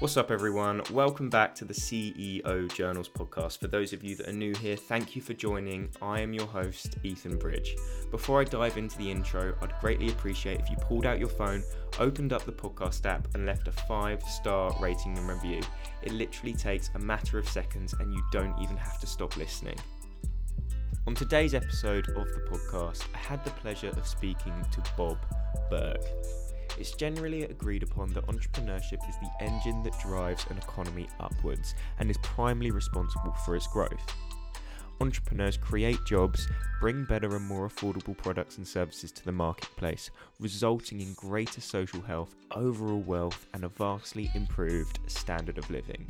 What's up, everyone? Welcome back to the CEO Journals podcast. For those of you that are new here, thank you for joining. I am your host, Ethan Bridge. Before I dive into the intro, I'd greatly appreciate if you pulled out your phone, opened up the podcast app, and left a five star rating and review. It literally takes a matter of seconds, and you don't even have to stop listening. On today's episode of the podcast, I had the pleasure of speaking to Bob Burg. It's generally agreed upon that entrepreneurship is the engine that drives an economy upwards and is primarily responsible for its growth. Entrepreneurs create jobs, bring better and more affordable products and services to the marketplace, resulting in greater social health, overall wealth, and a vastly improved standard of living.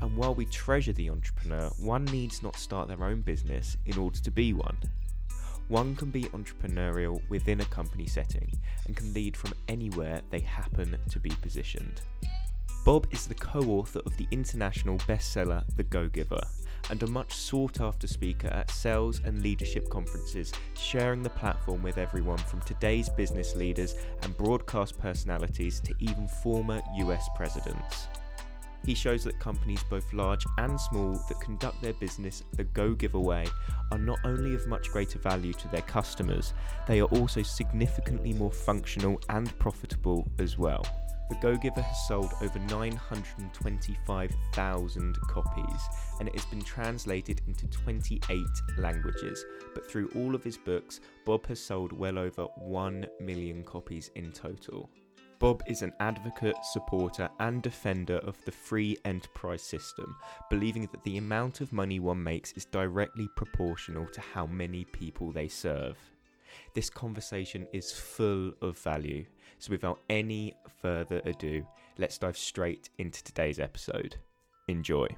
And while we treasure the entrepreneur, one needs not start their own business in order to be one. One can be entrepreneurial within a company setting and can lead from anywhere they happen to be positioned. Bob is the co author of the international bestseller The Go Giver and a much sought after speaker at sales and leadership conferences, sharing the platform with everyone from today's business leaders and broadcast personalities to even former US presidents. He shows that companies both large and small that conduct their business the Go Giveaway are not only of much greater value to their customers, they are also significantly more functional and profitable as well. The Go Giver has sold over 925,000 copies and it has been translated into 28 languages. But through all of his books, Bob has sold well over 1 million copies in total. Bob is an advocate, supporter, and defender of the free enterprise system, believing that the amount of money one makes is directly proportional to how many people they serve. This conversation is full of value, so without any further ado, let's dive straight into today's episode. Enjoy.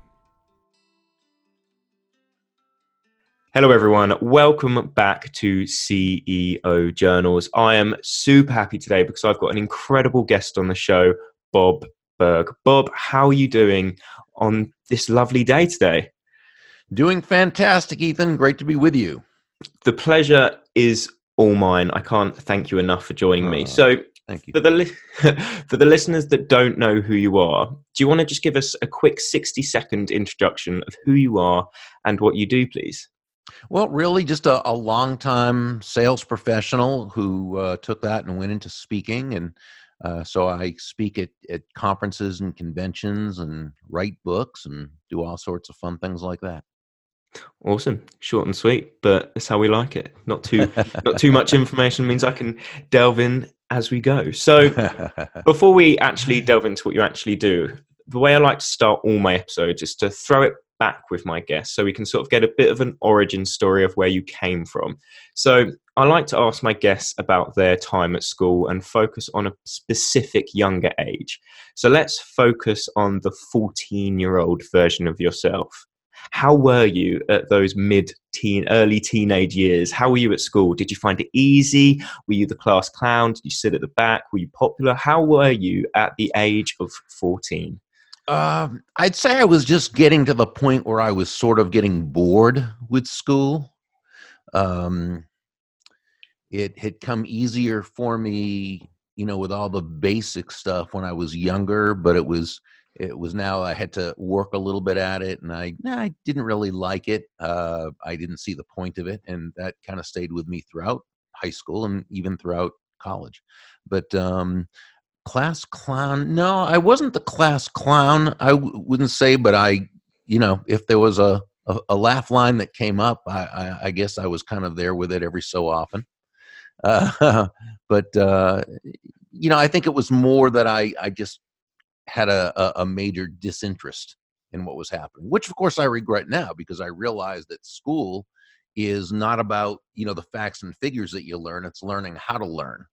Hello, everyone. Welcome back to CEO Journals. I am super happy today because I've got an incredible guest on the show, Bob Burg. Bob, how are you doing on this lovely day today? Doing fantastic, Ethan. Great to be with you. The pleasure is all mine. I can't thank you enough for joining me. Oh, so, thank you. For the li- for the listeners that don't know who you are, do you want to just give us a quick 60 second introduction of who you are and what you do, please? Well, really, just a, a long-time sales professional who uh, took that and went into speaking, and uh, so I speak at, at conferences and conventions, and write books, and do all sorts of fun things like that. Awesome, short and sweet, but that's how we like it. Not too not too much information means I can delve in as we go. So, before we actually delve into what you actually do, the way I like to start all my episodes is to throw it back with my guests so we can sort of get a bit of an origin story of where you came from. So I like to ask my guests about their time at school and focus on a specific younger age. So let's focus on the 14 year old version of yourself. How were you at those mid teen, early teenage years? How were you at school? Did you find it easy? Were you the class clown? Did you sit at the back? Were you popular? How were you at the age of 14? Um, I'd say I was just getting to the point where I was sort of getting bored with school. Um, it had come easier for me, you know, with all the basic stuff when I was younger, but it was it was now I had to work a little bit at it, and I I didn't really like it. Uh, I didn't see the point of it, and that kind of stayed with me throughout high school and even throughout college. But um, class clown? No i wasn't the class clown I w- wouldn't say but i you know if there was a, a, a laugh line that came up I, I, I guess i was kind of there with it every so often. Uh, but uh, you know i think it was more that i i just had a, a, a major disinterest in what was happening which of course i regret now because i realized that school is not about you know the facts and figures that you learn it's learning how to learn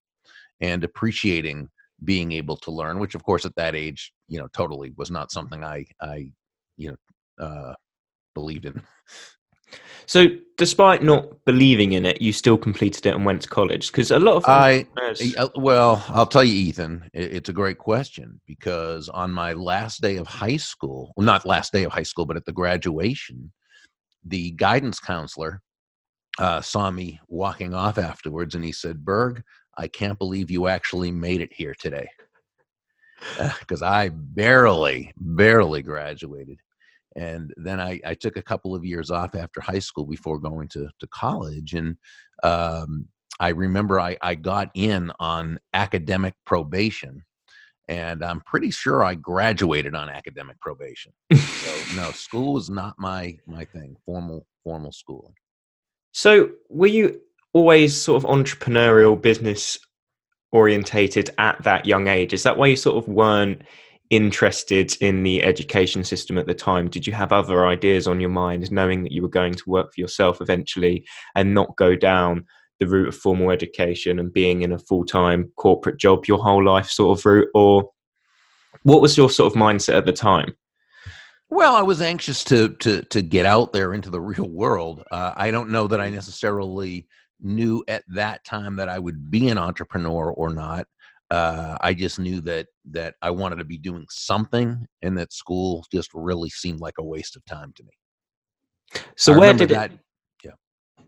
and appreciating being able to learn, which of course at that age, you know, totally was not something I, I, you know, uh, believed in. So, despite not believing in it, you still completed it and went to college because a lot of I uh, well, I'll tell you, Ethan, it's a great question because on my last day of high school, well, not last day of high school, but at the graduation, the guidance counselor uh, saw me walking off afterwards, and he said, "Burg, I can't believe you actually made it here today. because I barely, barely graduated. And then I, I took a couple of years off after high school before going to, to college. And um, I remember I, I got in on academic probation and I'm pretty sure I graduated on academic probation. so no, school was not my my thing. Formal formal school. So were you always sort of entrepreneurial business orientated at that young age? Is that why you sort of weren't interested in the education system at the time? Did you have other ideas on your mind, knowing that you were going to work for yourself eventually and not go down the route of formal education and being in a full time corporate job your whole life sort of route? Or what was your sort of mindset at the time? Well, I was anxious to to to get out there into the real world. Uh, I don't know that I necessarily knew at that time that I would be an entrepreneur or not. Uh, I just knew that that I wanted to be doing something, and that school just really seemed like a waste of time to me. So I where did that, it?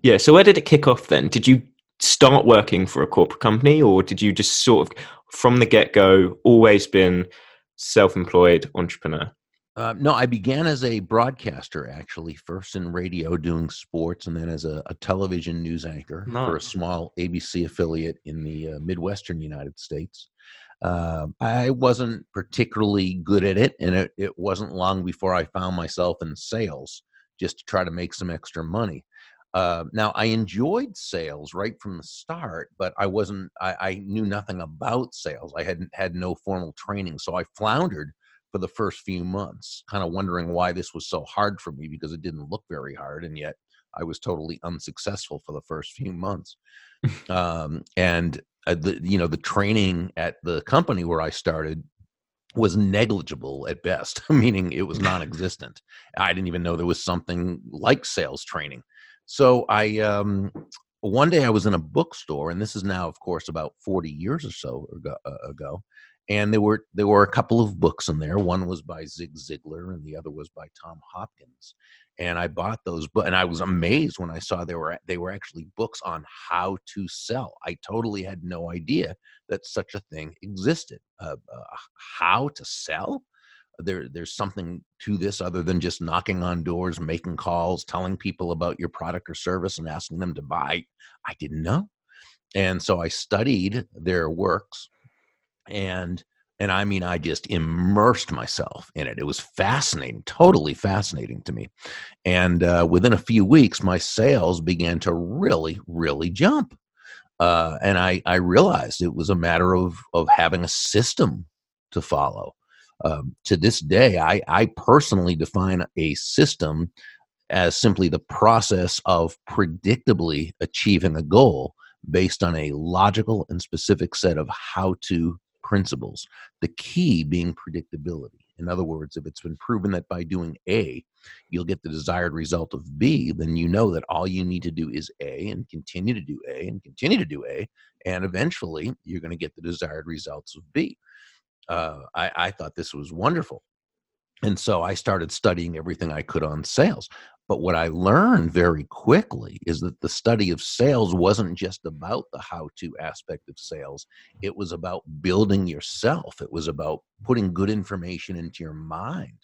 Yeah. So where did it kick off then? Did you start working for a corporate company or did you just sort of from the get go always been self employed entrepreneur? Uh, no, I began as a broadcaster actually, first in radio doing sports, and then as a, a television news anchor nice. for a small ABC affiliate in the uh, Midwestern United States. Uh, I wasn't particularly good at it, and it, it wasn't long before I found myself in sales just to try to make some extra money. Uh, now I enjoyed sales right from the start, but I wasn't. I, I, knew nothing about sales. I hadn't had no formal training, so I floundered for the first few months, kind of wondering why this was so hard for me because it didn't look very hard, and yet I was totally unsuccessful for the first few months. um, and uh, the you know the training at the company where I started was negligible at best, meaning it was non-existent. I didn't even know there was something like sales training. So I um, one day I was in a bookstore, and this is now, of course, about forty years or so ago, uh, ago, and there were there were a couple of books in there. One was by Zig Ziglar, and the other was by Tom Hopkins. And I bought those, but and I was amazed when I saw they were they were actually books on how to sell. I totally had no idea that such a thing existed. Uh, uh, how to sell? there there's something to this other than just knocking on doors making calls telling people about your product or service and asking them to buy i didn't know and so i studied their works and and i mean i just immersed myself in it. It was fascinating totally fascinating to me. And uh, within a few weeks my sales began to really really jump. Uh, and I, I realized it was a matter of of having a system to follow. Um, to this day, I, I personally define a system as simply the process of predictably achieving a goal based on a logical and specific set of how to principles. The key being predictability. In other words, if it's been proven that by doing A, you'll get the desired result of B, then you know that all you need to do is A and continue to do A and continue to do A, and eventually you're going to get the desired results of B uh, I, I thought this was wonderful. And so I started studying everything I could on sales. But what I learned very quickly is that the study of sales wasn't just about the how to aspect of sales, it was about building yourself, it was about putting good information into your mind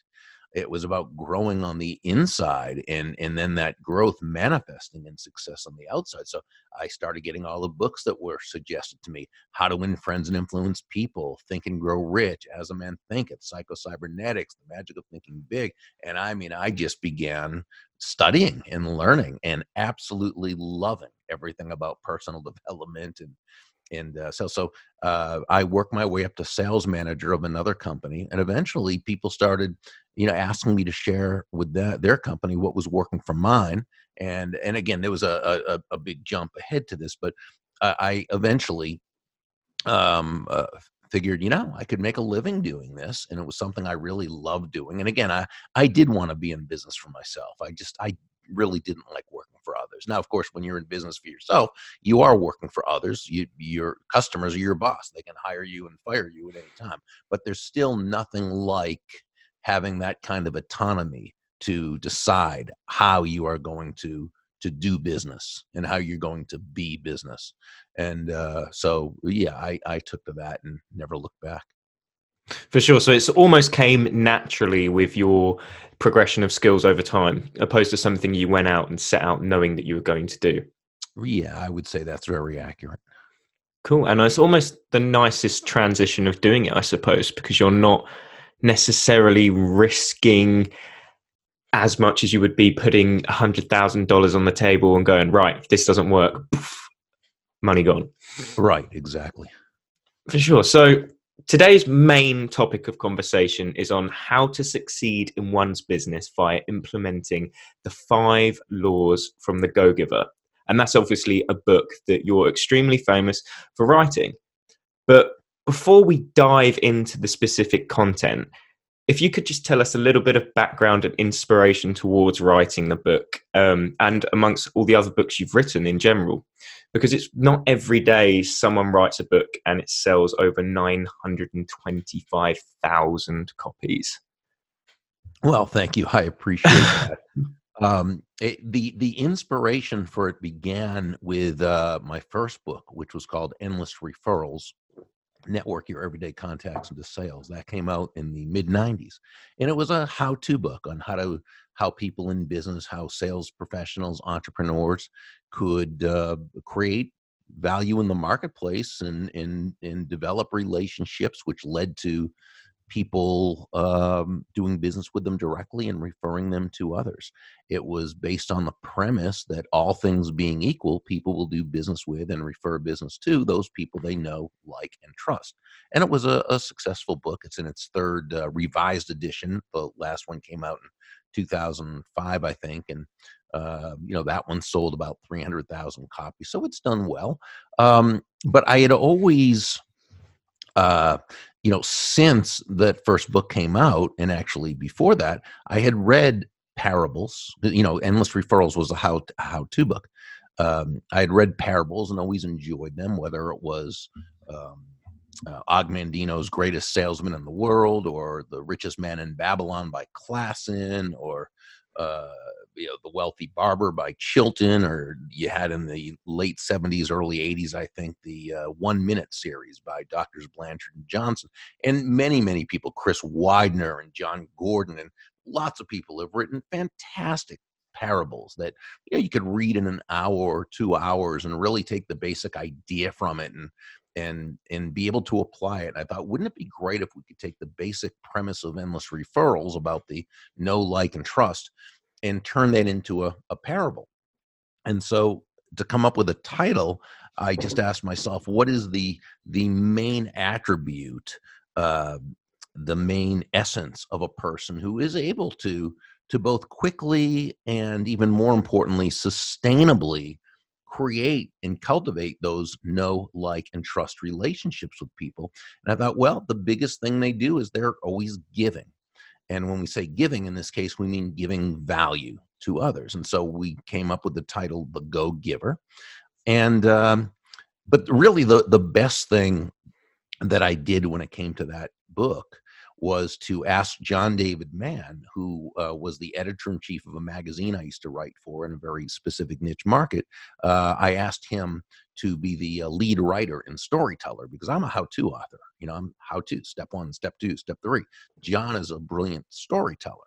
it was about growing on the inside and and then that growth manifesting in success on the outside. So i started getting all the books that were suggested to me how to win friends and influence people think and grow rich as a man thinketh psycho-cybernetics the magic of thinking big. And i mean i just began studying and learning and absolutely loving everything about personal development and and uh, so so uh, I worked my way up to sales manager of another company, and eventually people started, you know, asking me to share with that, their company what was working for mine. And and again, there was a a, a big jump ahead to this, but I eventually um, uh, figured, you know, I could make a living doing this, and it was something I really loved doing. And again, I I did want to be in business for myself. I just I really didn't like working for others. Now, of course, when you're in business for yourself, you are working for others. You, your customers are your boss. They can hire you and fire you at any time. But there's still nothing like having that kind of autonomy to decide how you are going to to do business and how you're going to be business. And uh, so, yeah, I, I took to that and never looked back. For sure. So it's almost came naturally with your progression of skills over time, opposed to something you went out and set out knowing that you were going to do. Yeah, I would say that's very accurate. Cool. And it's almost the nicest transition of doing it, I suppose, because you're not necessarily risking as much as you would be putting a hundred thousand dollars on the table and going, right, if this doesn't work, poof, money gone. Right, exactly. For sure. So today's main topic of conversation is on how to succeed in one's business via implementing the five laws from the Go Giver. And that's obviously a book that you're extremely famous for writing. But before we dive into the specific content, if you could just tell us a little bit of background and inspiration towards writing the book um, and amongst all the other books you've written in general because it's not every day someone writes a book and it sells over 925,000 copies. Well thank you. I appreciate that. Um, it, the the inspiration for it began with uh, my first book which was called endless referrals network your everyday contacts into sales. That came out in the mid 90s and it was a how-to book on how to how people in business how sales professionals entrepreneurs could uh, create value in the marketplace and, and and develop relationships which led to people um, doing business with them directly and referring them to others. It was based on the premise that all things being equal, people will do business with and refer business to those people they know, like, and trust. And it was a, a successful book. It's in its third uh, revised edition. The last one came out in 2005, I think, and uh, you know that one sold about 300,000 copies, so it's done well. Um, but I had always uh, you know, since that first book came out, and actually before that, I had read parables. You know, Endless Referrals was a how how to book. Um, I had read parables and always enjoyed them, whether it was um, uh, Og Mandino's Greatest Salesman in the World, or The Richest Man in Babylon by Clason, or uh, you know, The Wealthy Barber by Chilton, or you had in the late 70s, early 80s, I think, the uh, One Minute series by Doctors Blanchard and Johnson. And many, many people, Chris Widener and Jon Gordon, and lots of people have written fantastic parables that you know you could read in an hour or two hours and really take the basic idea from it and and and be able to apply it. I thought, wouldn't it be great if we could take the basic premise of endless referrals about the know like, and trust and turn that into a, a parable. And so to come up with a title, I just asked myself, what is the the main attribute, uh, the main essence of a person who is able to to both quickly and even more importantly, sustainably create and cultivate those know, like, and trust relationships with people. And I thought, well, the biggest thing they do is they're always giving. And when we say giving in this case, we mean giving value to others. And so we came up with the title The Go Giver. And, um, but really, the, the best thing that I did when it came to that book was to ask John David Mann, who uh, was the editor in chief of a magazine I used to write for in a very specific niche market. Uh, I asked him to be the uh, lead writer and storyteller because I'm a how to author. You know, I'm how to step one, step two, step three. John is a brilliant storyteller.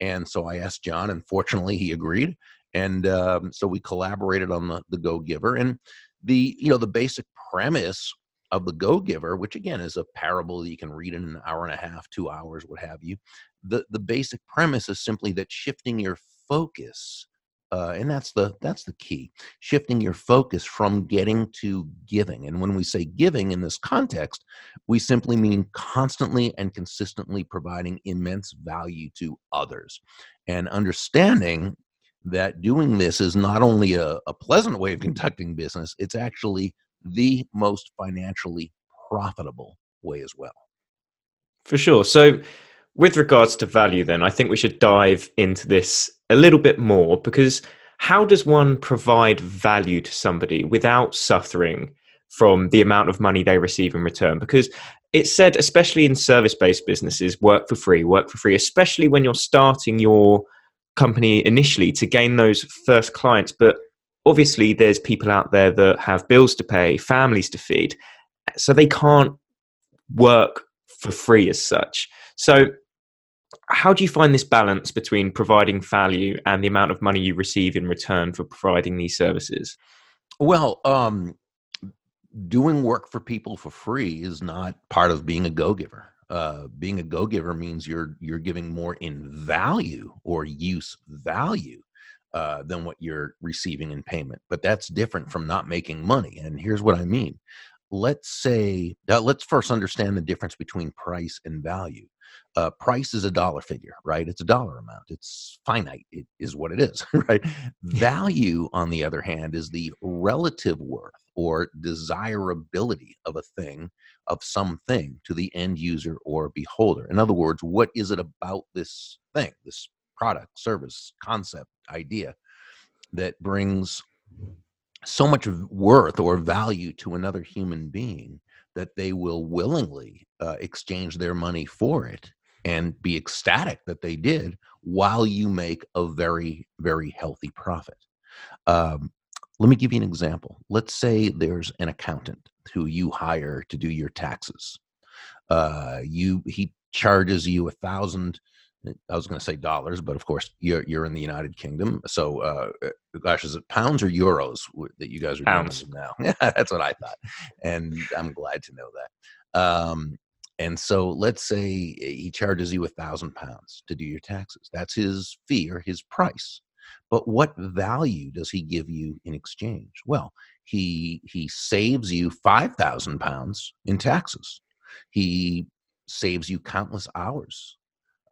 And so I asked John, and fortunately he agreed. And um, so we collaborated on the, the Go Giver. And the, you know, the basic premise of the Go Giver, which again is a parable that you can read in an hour and a half, two hours, what have you. The the basic premise is simply that shifting your focus, uh, and that's the that's the key, shifting your focus from getting to giving. And when we say giving in this context, we simply mean constantly and consistently providing immense value to others, and understanding that doing this is not only a, a pleasant way of conducting business, it's actually the most financially profitable way as well. For sure. So, with regards to value, then, I think we should dive into this a little bit more because how does one provide value to somebody without suffering from the amount of money they receive in return? Because it's said, especially in service based businesses, work for free, work for free, especially when you're starting your company initially to gain those first clients. But obviously there's people out there that have bills to pay families to feed so they can't work for free as such. So, how do you find this balance between providing value and the amount of money you receive in return for providing these services? Well, um, doing work for people for free is not part of being a go-giver. Uh, being a go-giver means you're you're giving more in value or use value uh, than what you're receiving in payment. But that's different from not making money. And here's what I mean. Let's say, uh, let's first understand the difference between price and value. Uh, price is a dollar figure, right? It's a dollar amount. It's finite. It is what it is, right? Value, on the other hand, is the relative worth or desirability of a thing, of something to the end user or beholder. In other words, what is it about this thing, this product, service, concept, idea that brings so much worth or value to another human being that they will willingly uh, exchange their money for it and be ecstatic that they did while you make a very, very healthy profit. Um, let me give you an example. Let's say there's an accountant who you hire to do your taxes. Uh, you he charges you a thousand I was going to say dollars, but of course you're you're in the United Kingdom. So, uh, uh gosh, is it pounds or euros that you guys are pounds now? Yeah, that's what I thought, and I'm glad to know that. Um, and so, let's say he charges you a thousand pounds to do your taxes. That's his fee or his price. But what value does he give you in exchange? Well, he he saves you five thousand pounds in taxes. He saves you countless hours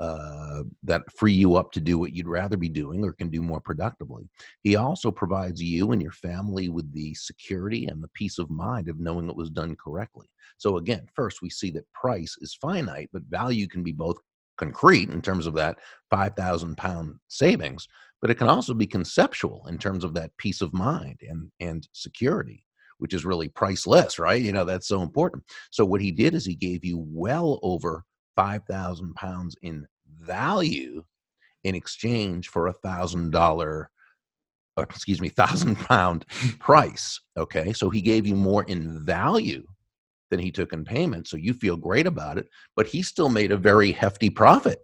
uh, that free you up to do what you'd rather be doing or can do more productively. He also provides you and your family with the security and the peace of mind of knowing it was done correctly. So, again, first we see that price is finite, but value can be both concrete in terms of that 5,000 pound savings, but it can also be conceptual in terms of that peace of mind and, and security which is really priceless, right? You know, that's so important. So what he did is he gave you well over 5,000 pounds in value in exchange for a thousand dollar uh, excuse me thousand pound price okay? So he gave you more in value than he took in payment so you feel great about it but he still made a very hefty profit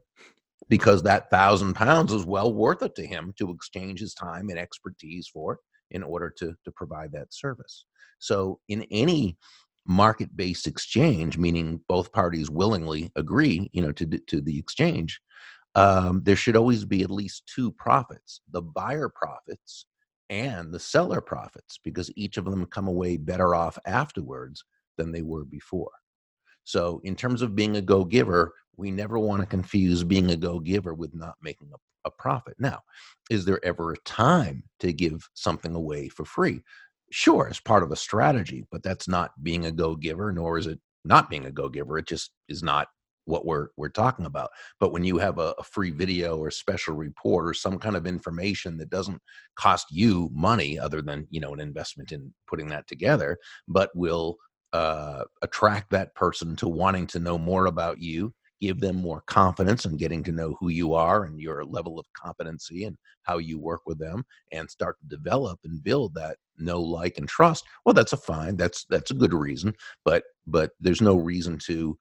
because that thousand pounds is well worth it to him to exchange his time and expertise for in order to to provide that service. So in any market based exchange, meaning both parties willingly agree, you know, to to the exchange, um, there should always be at least two profits: the buyer profits and the seller profits, because each of them come away better off afterwards than they were before. So, in terms of being a go giver, we never want to confuse being a go giver with not making a, a profit. Now, is there ever a time to give something away for free? Sure it's part of a strategy but that's not being a go giver nor is it not being a go giver it just is not what we're we're talking about. But when you have a, a, free video or special report or some kind of information that doesn't cost you money other than you know an investment in putting that together but will uh, attract that person to wanting to know more about you give them more confidence in getting to know who you are and your level of competency and how you work with them and start to develop and build that know like and trust well that's a fine that's that's a good reason but but there's no reason to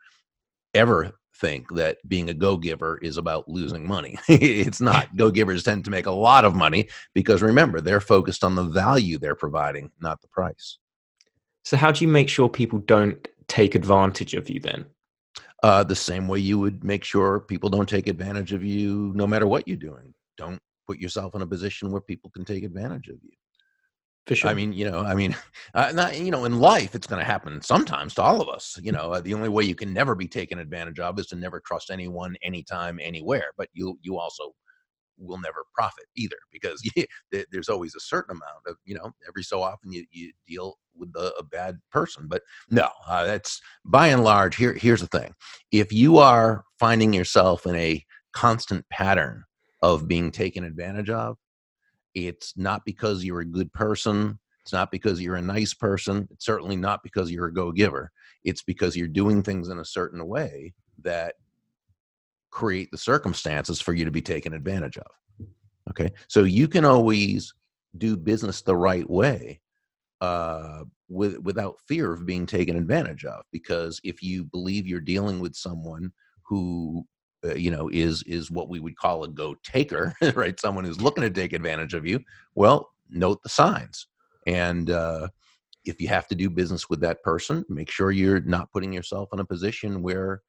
ever think that being a go-giver is about losing money. It's not. Go-givers tend to make a lot of money because remember they're focused on the value they're providing not the price. So how do you make sure people don't take advantage of you then uh, the same way you would make sure people don't take advantage of you no matter what you're doing don't put yourself in a position where people can take advantage of you for sure. I mean, you know, I mean, uh, not, you know, in life, it's going to happen sometimes to all of us. You know, uh, the only way you can never be taken advantage of is to never trust anyone, anytime, anywhere. But you, you also will never profit either because there's always a certain amount of, you know, every so often you, you deal with a, a bad person. But no, uh, that's by and large. Here, here's the thing: if you are finding yourself in a constant pattern of being taken advantage of, it's not because you're a good person. It's not because you're a nice person. It's certainly not because you're a go giver. It's because you're doing things in a certain way that create the circumstances for you to be taken advantage of. Okay. So you can always do business the right way uh, with without fear of being taken advantage of because if you believe you're dealing with someone who uh, you know is is what we would call a go taker right someone who's looking to take advantage of you well note the signs and uh, if you have to do business with that person make sure you're not putting yourself in a position where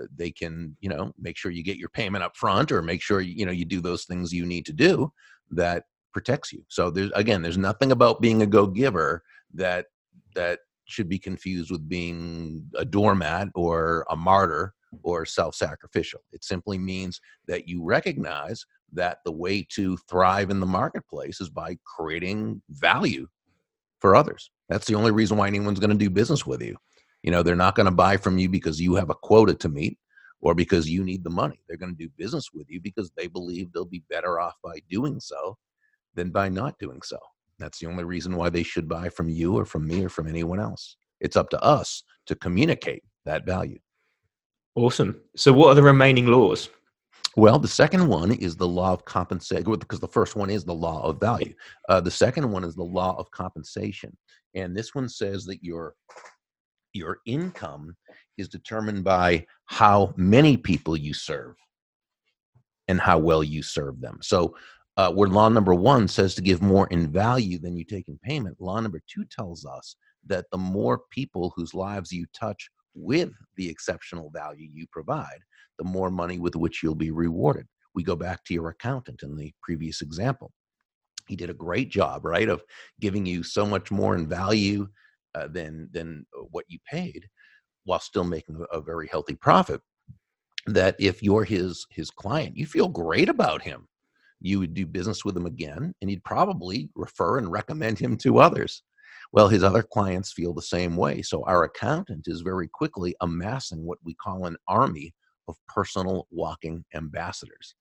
Uh, they can you know make sure you get your payment up front or make sure you know you do those things you need to do that protects you so there's again there's nothing about being a go giver that that should be confused with being a doormat or a martyr or self sacrificial. It simply means that you recognize that the way to thrive in the marketplace is by creating value for others. That's the only reason why anyone's going to do business with you. You know, they're not going to buy from you because you have a quota to meet or because you need the money. They're going to do business with you because they believe they'll be better off by doing so than by not doing so. That's the only reason why they should buy from you or from me or from anyone else. It's up to us to communicate that value. Awesome. So, what are the remaining laws? Well, the second one is the law of compensation, because the first one is the law of value. Uh, the second one is the law of compensation, and this one says that your your income is determined by how many people you serve and how well you serve them. So, uh, where law number one says to give more in value than you take in payment, law number two tells us that the more people whose lives you touch with the exceptional value you provide, the more money with which you'll be rewarded. We go back to your accountant in the previous example. He did a great job, right, of giving you so much more in value uh, than than uh, what you paid, while still making a, very healthy profit. That if you're his his client, you feel great about him you would do business with him again and you'd probably refer and recommend him to others. Well, his other clients feel the same way. So our accountant is very quickly amassing what we call an army of personal walking ambassadors.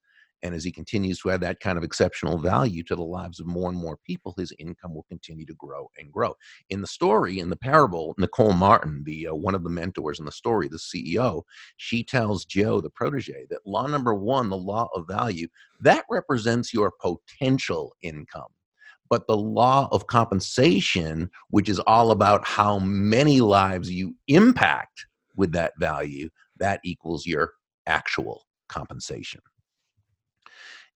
And as he continues to add that kind of exceptional value to the lives of more and more people, his income will continue to grow and grow. In the story, in the parable, Nicole Martin, the uh, one of the mentors in the story, the CEO, she tells Joe, the protege, that law number one, the law of value, that represents your potential income. But the law of compensation, which is all about how many lives you impact with that value, that equals your actual compensation.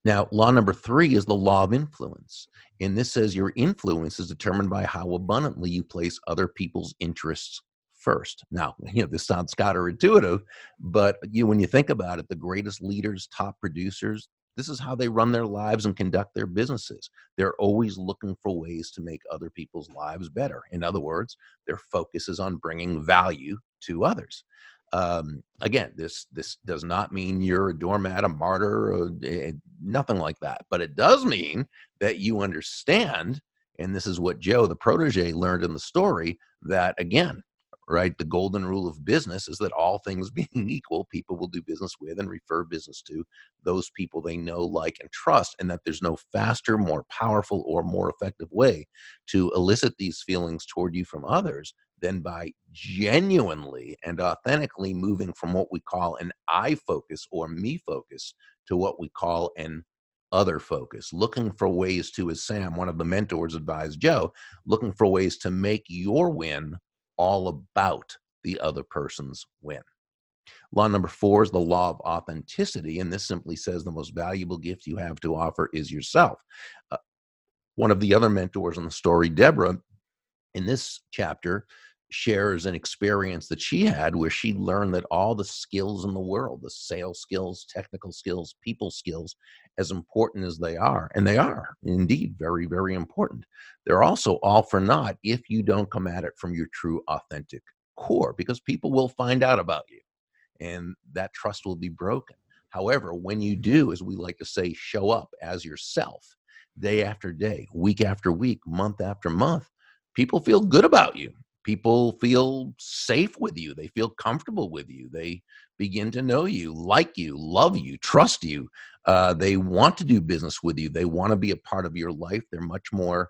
Now, law number three is the law of influence. And this says your influence is determined by how abundantly you place other people's interests first. Now, you know, this sounds counterintuitive, but you when you think about it, the greatest leaders, top producers, this is how they run their lives and conduct their businesses. They're always looking for ways to make other people's lives better. In other words, their focus is on bringing value to others um, again this this does not mean you're a doormat a martyr or, uh, nothing like that but it does mean that you understand and this is what joe the protege learned in the story that again right? The golden rule of business is that all things being equal people will do business with and refer business to those people they know like and trust and that there's no faster more powerful or more effective way to elicit these feelings toward you from others than by genuinely and authentically moving from what we call an I focus or me focus to what we call an other focus, looking for ways to, as Sam, one of the mentors, advised Joe, looking for ways to make your win all about the other person's win. Law number four is the law of authenticity, and this simply says the most valuable gift you have to offer is yourself. Uh, one of the other mentors in the story, Deborah, in this chapter, shares an experience that she had where she learned that all the skills in the world the sales skills technical skills people skills as important as they are and they are indeed very very important. They're also all for naught if you don't come at it from your true authentic core because people will find out about you and that trust will be broken. However when you do as we like to say show up as yourself day after day week after week month after month people feel good about you people feel safe with you they feel comfortable with you they begin to know you like you love you trust you uh, they want to do business with you they want to be a part of your life they're much more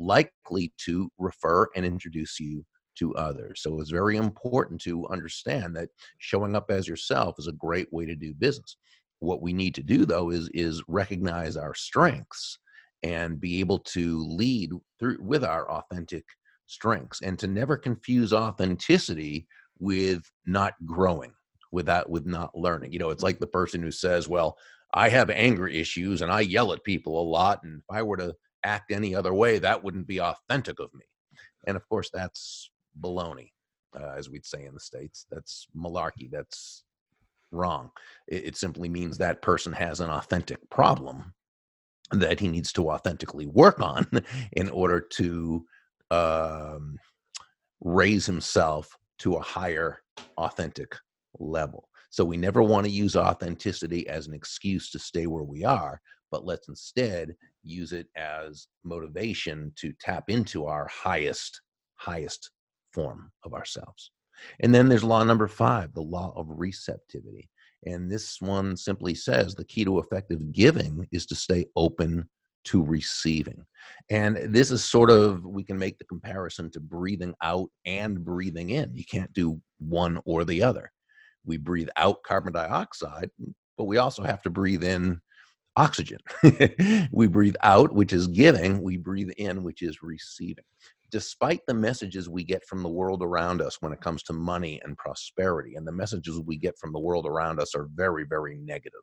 likely to refer and introduce you to others. So it's very important to understand that showing up as yourself is a great way to do business. What we need to do though is is recognize our strengths and be able to lead through with our authentic strengths and to never confuse authenticity with not growing without with not learning. You know it's like the person who says well i have anger issues and i yell at people a lot and if i were to act any other way that wouldn't be authentic of me. And of course that's baloney uh, as we'd say in the states. That's malarkey. That's wrong. It, it simply means that person has an authentic problem that he needs to authentically work on in order to um, raise himself to a higher authentic level. So we never want to use authenticity as an excuse to stay where we are, but let's instead use it as motivation to tap into our highest, highest form of ourselves. And then there's law number five, the law of receptivity. And this one simply says the key to effective giving is to stay open to receiving. And this is sort of, we can make the comparison to breathing out and breathing in. You can't do one or the other. We breathe out carbon dioxide, but we also have to breathe in oxygen. we breathe out, which is giving, we breathe in, which is receiving. Despite the messages we get from the world around us when it comes to money and prosperity, and the messages we get from the world around us are very, very negative.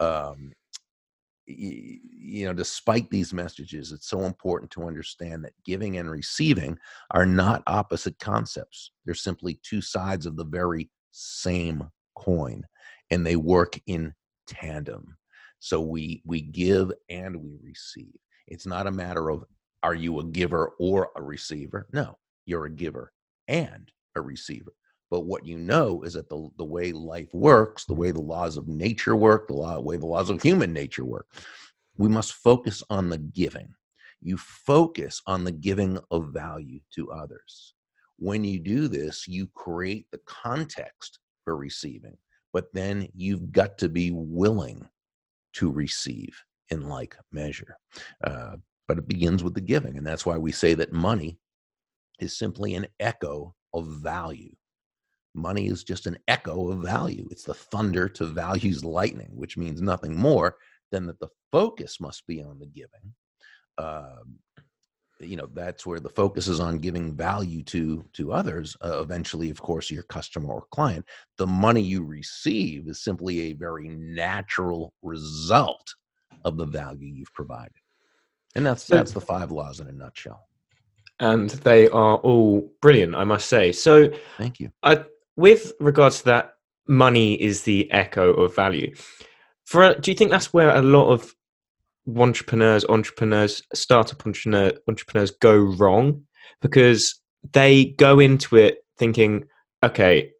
Um, you know, despite these messages, it's so important to understand that giving and receiving are not opposite concepts. They're simply two sides of the very same coin, and they work in tandem. So we we give and we receive. It's not a matter of are you a giver or a receiver? No, you're a giver and a receiver. But what you know is that the, the way life works, the way the laws of nature work, the law, way the laws of human nature work, we must focus on the giving. You focus on the giving of value to others. When you do this, you create the context for receiving, but then you've got to be willing to receive in like measure. Uh, but it begins with the giving. And that's why we say that money is simply an echo of value money is just an echo of value. It's the thunder to value's lightning, which means nothing more than that the focus must be on the giving. Um, you know that's where the focus is on giving value to to others uh, eventually of course your customer or client. The money you receive is simply a very natural result of the value you've provided. And that's that's the five laws in a nutshell. And they are all brilliant i must say. So thank you. I with regards to that, money is the echo of value. For do you think that's where a lot of entrepreneurs, entrepreneurs, startup entrepreneur, entrepreneurs go wrong because they go into it thinking, okay,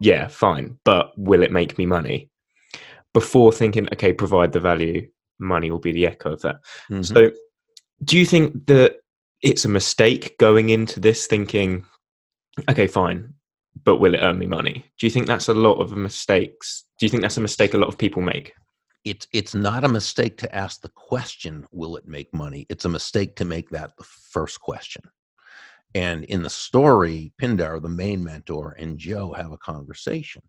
yeah, fine, but will it make me money? Before thinking, okay, provide the value, money will be the echo of that. Mm-hmm. So, do you think that it's a mistake going into this thinking, okay, fine, but will it earn me money? Do you think that's a lot of mistakes? Do you think that's a mistake a lot of people make? It's it's not a mistake to ask the question, will it make money? It's a mistake to make that the first question. And in the story, Pindar, the main mentor, and Joe have a conversation.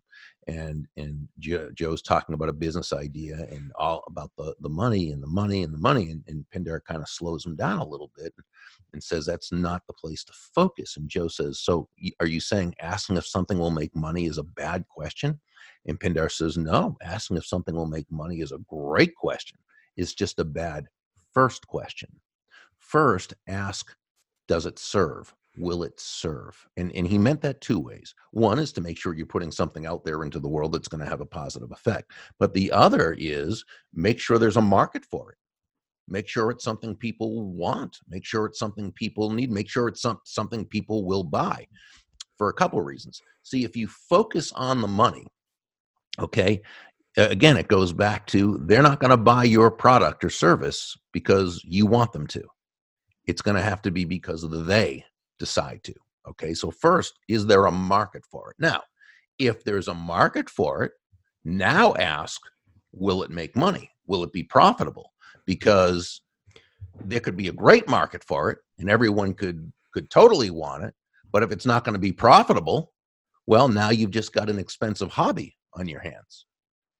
And and Joe, Joe's talking about a business idea and all about the, the money and the money and the money. And, and Pindar kind of slows him down a little bit and says that's not the place to focus. And Joe says, So are you saying asking if something will make money is a bad question? And Pindar says, No, asking if something will make money is a great question. It's just a bad first question. First, ask, Does it serve? Will it serve? And, and he meant that two ways. One is to make sure you're putting something out there into the world that's going to have a positive effect. But the other is make sure there's a market for it make sure it's something people want make sure it's something people need make sure it's some, something people will buy for a couple of reasons see if you focus on the money okay again it goes back to they're not going to buy your product or service because you want them to it's going to have to be because of the they decide to okay? So first is there a market for it? Now if there's a market for it now ask will it make money? Will it be profitable? Because there could be a great market for it and everyone could could totally want it but if it's not going to be profitable well now you've just got an expensive hobby on your hands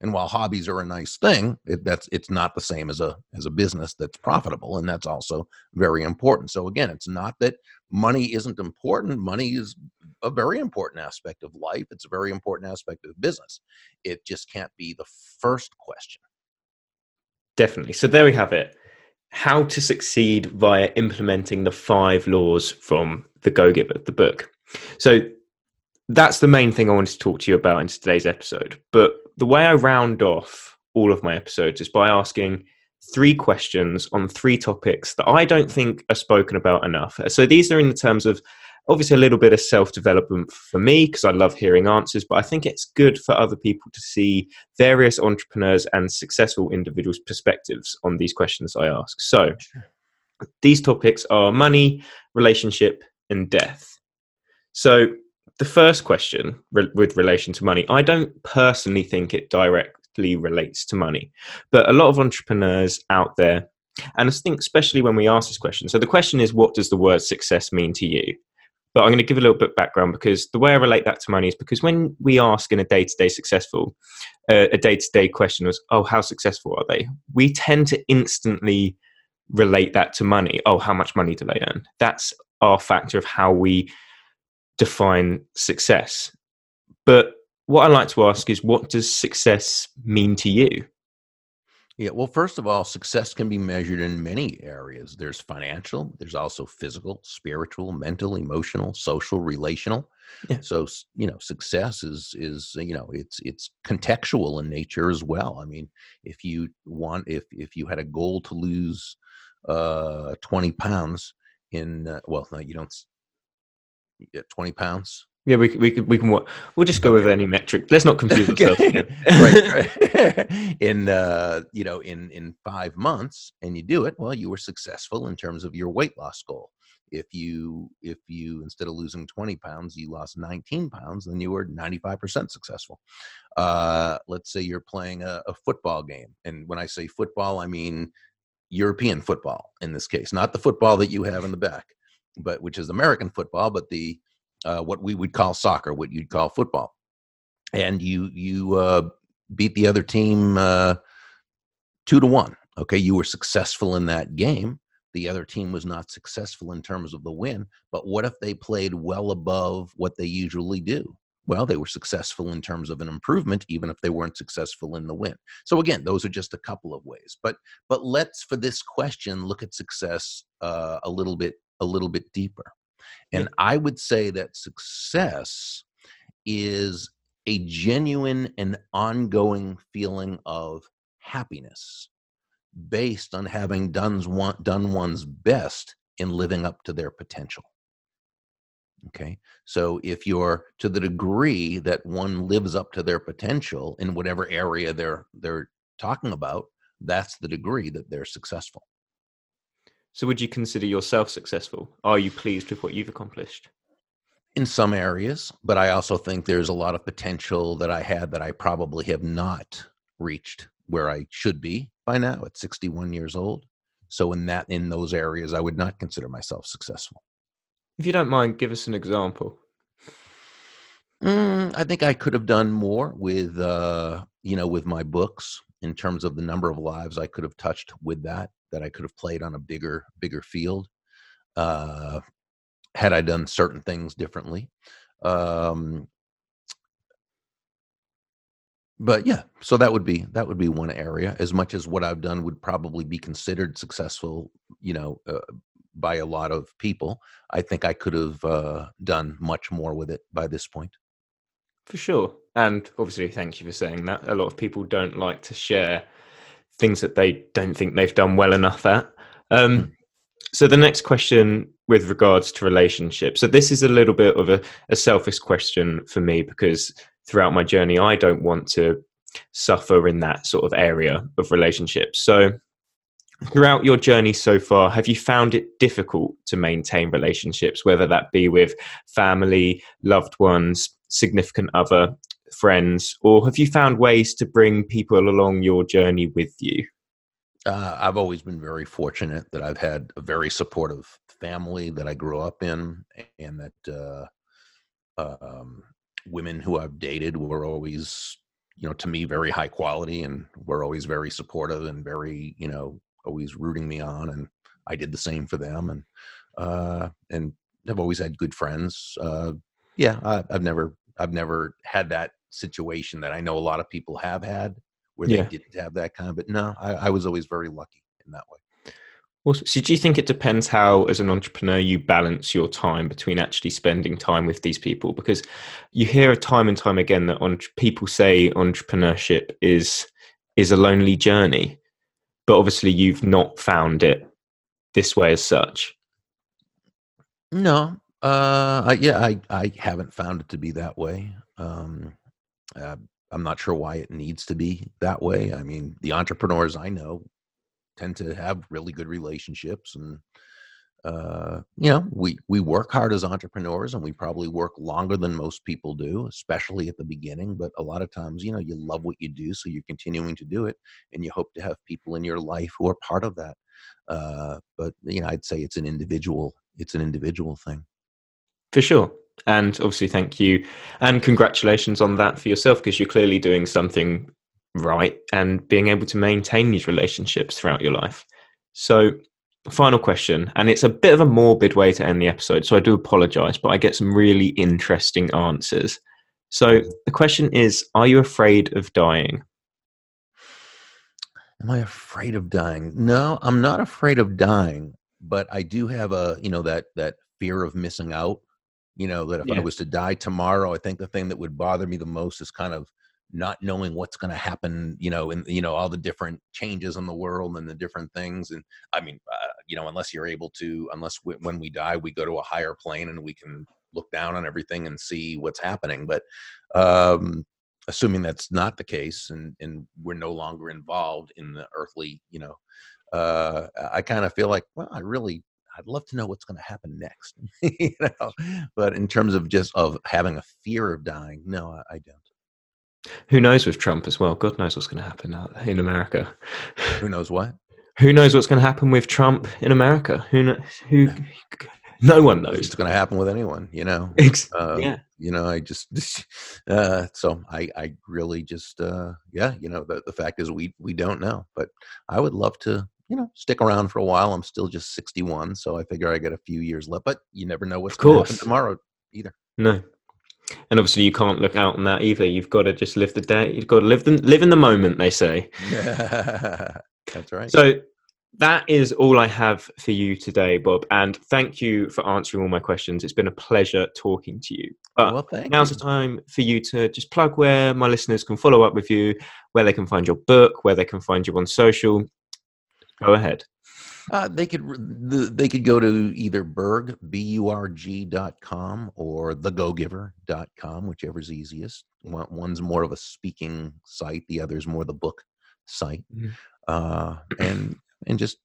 And while hobbies are a nice thing, it, that's it's not the same as a as a business that's profitable, and that's also very important. So again, it's not that money isn't important. Money is a very important aspect of life. It's a very important aspect of business. It just can't be the first question. Definitely. So there we have it. How to succeed via implementing the five laws from the Go Giver, the book. So that's the main thing I wanted to talk to you about in today's episode. But the way I round off all of my episodes is by asking three questions on three topics that I don't think are spoken about enough. So these are in the terms of obviously a little bit of self development for me because I love hearing answers, but I think it's good for other people to see various entrepreneurs and successful individuals' perspectives on these questions I ask. So these topics are money, relationship, and death. So the first question re- with relation to money, I don't personally think it directly relates to money, but a lot of entrepreneurs out there, and I think especially when we ask this question. So the question is, what does the word success mean to you? But I'm going to give a little bit of background because the way I relate that to money is because when we ask in a day to day successful, uh, a day to day question was, oh, how successful are they? We tend to instantly relate that to money. Oh, how much money do they earn? That's our factor of how we define success. But what I like to ask is, what does success mean to you? Yeah, well, first of all, success can be measured in many areas. There's financial, there's also physical, spiritual, mental, emotional, social, relational. Yeah. So, you know, success is is you know, it's it's contextual in nature as well. I mean, if you want if if you had a goal to lose uh 20 pounds in uh, well, no, you don't 20 pounds yeah, we we can we can we'll just go with any metric. Let's not confuse ourselves. right, right. in uh, you know, in in five months, and you do it, well, you were successful in terms of your weight loss goal. If you if you instead of losing 20 pounds, you lost 19 pounds, then you were 95% successful. Uh, let's say you're playing a, a football game, and when I say football, I mean European football in this case, not the football that you have in the back, but which is American football, but the uh, what we would call soccer, what you'd call football, and you you uh, beat the other team uh, two to one. Okay, you were successful in that game. The other team was not successful in terms of the win. But what if they played well above what they usually do? Well, they were successful in terms of an improvement, even if they weren't successful in the win. So again, those are just a couple of ways. But but let's for this question look at success uh, a little bit a little bit deeper. And I would say that success is a genuine and ongoing feeling of happiness based on having done, one, done one's best in living up to their potential. Okay. So if you're to the degree that one lives up to their potential in whatever area they're they're talking about, that's the degree that they're successful. So, would you consider yourself successful? Are you pleased with what you've accomplished? In some areas, but I also think there's a lot of potential that I had that I probably have not reached where I should be by now at 61 years old. So, in that, in those areas, I would not consider myself successful. If you don't mind, give us an example. Mm, I think I could have done more with, uh, you know, with my books in terms of the number of lives I could have touched with that that I could have played on a bigger bigger field uh, had I done certain things differently. Um, but yeah, so that would be that would be one area. As much as what I've done would probably be considered successful, you know, uh, by a lot of people, I think I could have uh, done much more with it by this point. For sure, and obviously, thank you for saying that. A lot of people don't like to share things that they don't think they've done well enough at. Um, hmm. so the next question with regards to relationships. So this is a little bit of a, a selfish question for me because throughout my journey, I don't want to suffer in that sort of area of relationships. So throughout your journey so far, have you found it difficult to maintain relationships, whether that be with family, loved ones, significant other, friends, or have you found ways to bring people along your journey with you? Uh, I've always been very fortunate that I've had a very supportive family that I grew up in, and that uh, um, women who I've dated were always you know, to me, very high quality, and were always very supportive and very, you know, always rooting me on, and I did the same for them, and uh, and I've always had good friends. Uh, yeah, I, I've never I've never had that situation that I know a lot of people have had where Yeah. they didn't have that kind. But no, I, I was always very lucky in that way. Well, so do you think it depends how, as an entrepreneur, you balance your time between actually spending time with these people? Because you hear time and time again that on, people say entrepreneurship is is a lonely journey, but obviously you've not found it this way as such. No, uh, yeah, I I haven't found it to be that way. Um, uh, I'm not sure why it needs to be that way. I mean, the entrepreneurs I know tend to have really good relationships, and uh, you know, we we work hard as entrepreneurs, and we probably work longer than most people do, especially at the beginning. But a lot of times, you know, you love what you do, so you're continuing to do it, and you hope to have people in your life who are part of that. Uh, but you know, I'd say it's an individual it's an individual thing. For sure. And obviously, thank you and congratulations on that for yourself because you're clearly doing something right and being able to maintain these relationships throughout your life. So, final question, and it's a bit of a morbid way to end the episode. So, I do apologize, but I get some really interesting answers. So, the question is Are you afraid of dying? Am I afraid of dying? No, I'm not afraid of dying, but I do have a, you know, that that fear of missing out. You know, that if Yeah. I was to die tomorrow, I think the thing that would bother me the most is kind of not knowing what's going to happen, you know, and you know all the different changes in the world and the different things. And I mean, uh, you know, unless you're able to, unless we, when we die, we go to a higher plane and we can look down on everything and see what's happening. But um, assuming that's not the case and and we're no longer involved in the earthly you know uh i kind of feel like well i really i'd love to know what's going to happen next you know but in terms of just of having a fear of dying no i, I don't Who knows with Trump as well? God knows what's going to happen in America. who knows what Who knows what's going to happen with Trump in America? Who knows? Who? No one knows. it's going to happen with anyone you know uh, yeah. you know i just uh so i i really just uh yeah you know the, the fact is we we don't know but i would love to you know stick around for a while i'm still just 61 so i figure i got a few years left but you never know what's going to happen tomorrow either No. And obviously, you can't look out on that either. You've got to just live the day. You've got to live the live in the moment. They say. that's right So that is all I have for you today, Bob. And thank you for answering all my questions. It's been a pleasure talking to you. But well thank now's you. the time for you to just plug where my listeners can follow up with you, where they can find your book, where they can find you on social. Go ahead. Uh, they could the, they could go to either Burg b u r g dot com or thegogiver.com, whichever's easiest. One, one's more of a speaking site, the other's more the book site. Mhm. Uh, and and just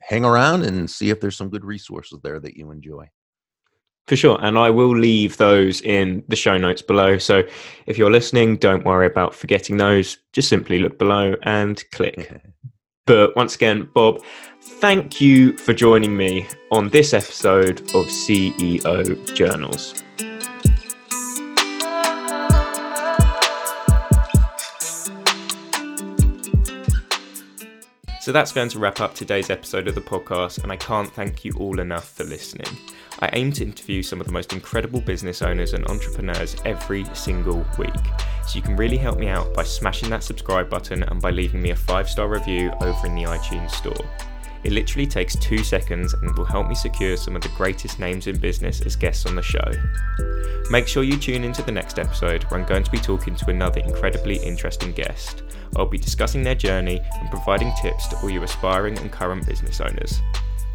hang around and see if there's some good resources there that you enjoy. For sure. And I will leave those in the show notes below. So if you're listening, don't worry about forgetting those. Just simply look below and click. But once again, Bob, thank you for joining me on this episode of CEO Journals. So that's going to wrap up today's episode of the podcast, and I can't thank you all enough for listening. I aim to interview some of the most incredible business owners and entrepreneurs every single week. So you can really help me out by smashing that subscribe button and by leaving me a five star review over in the iTunes store. It literally takes two seconds and will help me secure some of the greatest names in business as guests on the show. Make sure you tune into the next episode where I'm going to be talking to another incredibly interesting guest. I'll be discussing their journey and providing tips to all you aspiring and current business owners.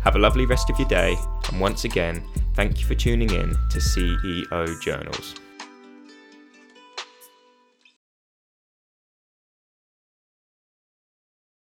Have a lovely rest of your day, and once again, thank you for tuning in to CEO Journals.